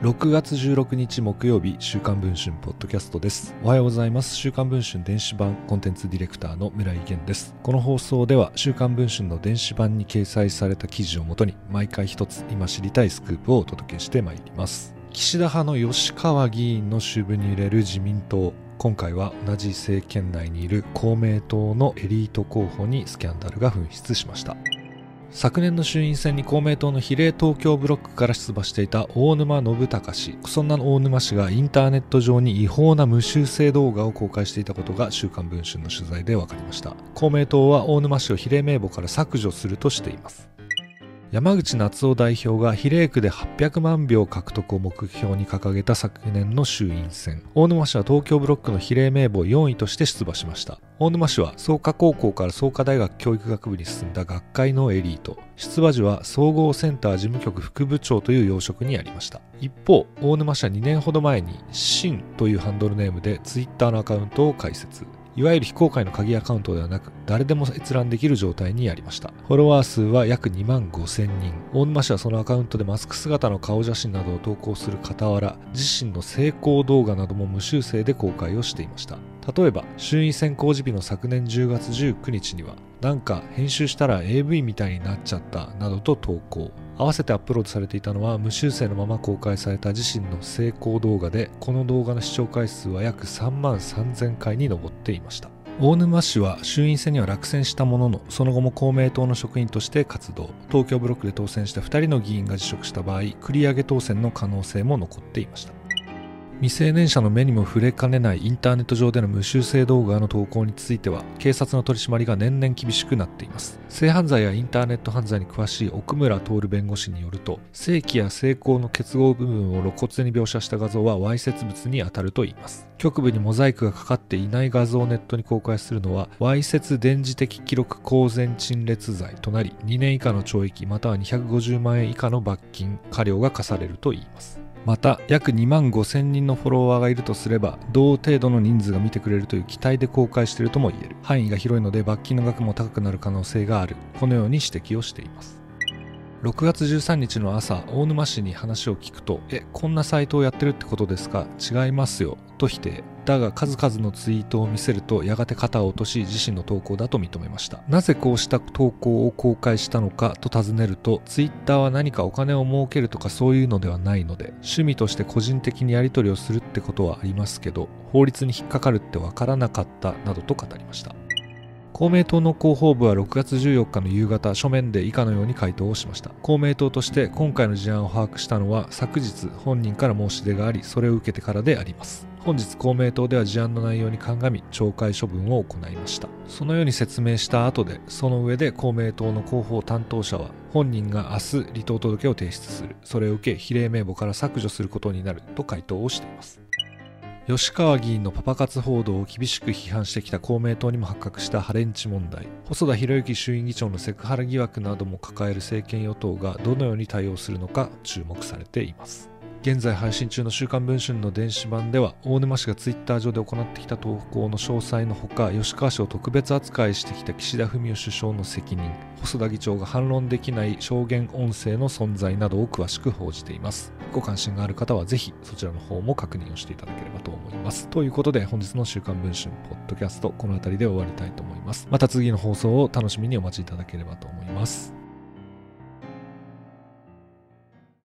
6月16日木曜日週刊文春ポッドキャストです。おはようございます。週刊文春電子版コンテンツディレクターの村井源です。この放送では週刊文春の電子版に掲載された記事をもとに毎回一つ今知りたいスクープをお届けしてまいります。岸田派の吉川議員の主部に入れる自民党。今回は同じ政権内にいる公明党のエリート候補にスキャンダルが噴出しました。昨年の衆院選に公明党の比例東京ブロックから出馬していた大沼信孝氏。そんな大沼氏がインターネット上に違法な無修正動画を公開していたことが週刊文春の取材で分かりました。公明党は大沼氏を比例名簿から削除するとしています。山口夏夫代表が比例区で800万票獲得を目標に掲げた昨年の衆院選。大沼氏は東京ブロックの比例名簿4位として出馬しました。大沼氏は創価高校から創価大学教育学部に進んだ学会のエリート。出馬時は総合センター事務局副部長という要職にありました。一方大沼氏は2年ほど前に「シンというハンドルネームでツイッターのアカウントを開設。いわゆる非公開の鍵アカウントではなく、誰でも閲覧できる状態にありました。フォロワー数は約2万5000人。大沼氏はそのアカウントでマスク姿の顔写真などを投稿する傍ら、自身の成功動画なども無修正で公開をしていました。例えば、衆院選公示日の昨年10月19日には、なんか編集したら AV みたいになっちゃったなどと投稿。合わせてアップロードされていたのは無修正のまま公開された自身の成功動画でこの動画の視聴回数は約3万3000回に上っていました。大沼氏は衆院選には落選したもののその後も公明党の職員として活動。東京ブロックで当選した2人の議員が辞職した場合繰り上げ当選の可能性も残っていました。未成年者の目にも触れかねないインターネット上での無修正動画の投稿については警察の取り締まりが年々厳しくなっています。性犯罪やインターネット犯罪に詳しい奥村徹弁護士によると性器や性交の結合部分を露骨に描写した画像はわいせつ物に当たるといいます。局部にモザイクがかかっていない画像をネットに公開するのはわいせつ電磁的記録公然陳列罪となり2年以下の懲役または250万円以下の罰金過料が課されるといいます。また約2万5000人のフォロワーがいるとすれば同程度の人数が見てくれるという期待で公開しているとも言える。範囲が広いので罰金の額も高くなる可能性がある。このように指摘をしています。6月13日の朝大沼市に話を聞くとえこんなサイトをやってるってことですか？違いますよと否定。だが数々のツイートを見せるとやがて肩を落とし自身の投稿だと認めました。なぜこうした投稿を公開したのか？と尋ねるとツイッターは何かお金を儲けるとかそういうのではないので趣味として個人的にやり取りをするってことはありますけど法律に引っかかるってわからなかったなどと語りました。公明党の広報部は6月14日の夕方書面で以下のように回答をしました。公明党として今回の事案を把握したのは昨日本人から申し出がありそれを受けてからであります。本日公明党では事案の内容に鑑み懲戒処分を行いました。そのように説明した後でその上で公明党の広報担当者は本人が明日離党届を提出する。それを受け比例名簿から削除することになると回答をしています。吉川議員のパパ活報道を厳しく批判してきた公明党にも発覚したハレンチ問題。細田博之衆院議長のセクハラ疑惑なども抱える政権与党がどのように対応するのか注目されています。現在配信中の週刊文春の電子版では大沼氏がツイッター上で行ってきた投稿の詳細のほか吉川氏を特別扱いしてきた岸田文雄首相の責任細田議長が反論できない証言音声の存在などを詳しく報じています。ご関心がある方はぜひそちらの方も確認をしていただければと思います。ということで本日の週刊文春ポッドキャストこの辺りで終わりたいと思います。また次の放送を楽しみにお待ちいただければと思います。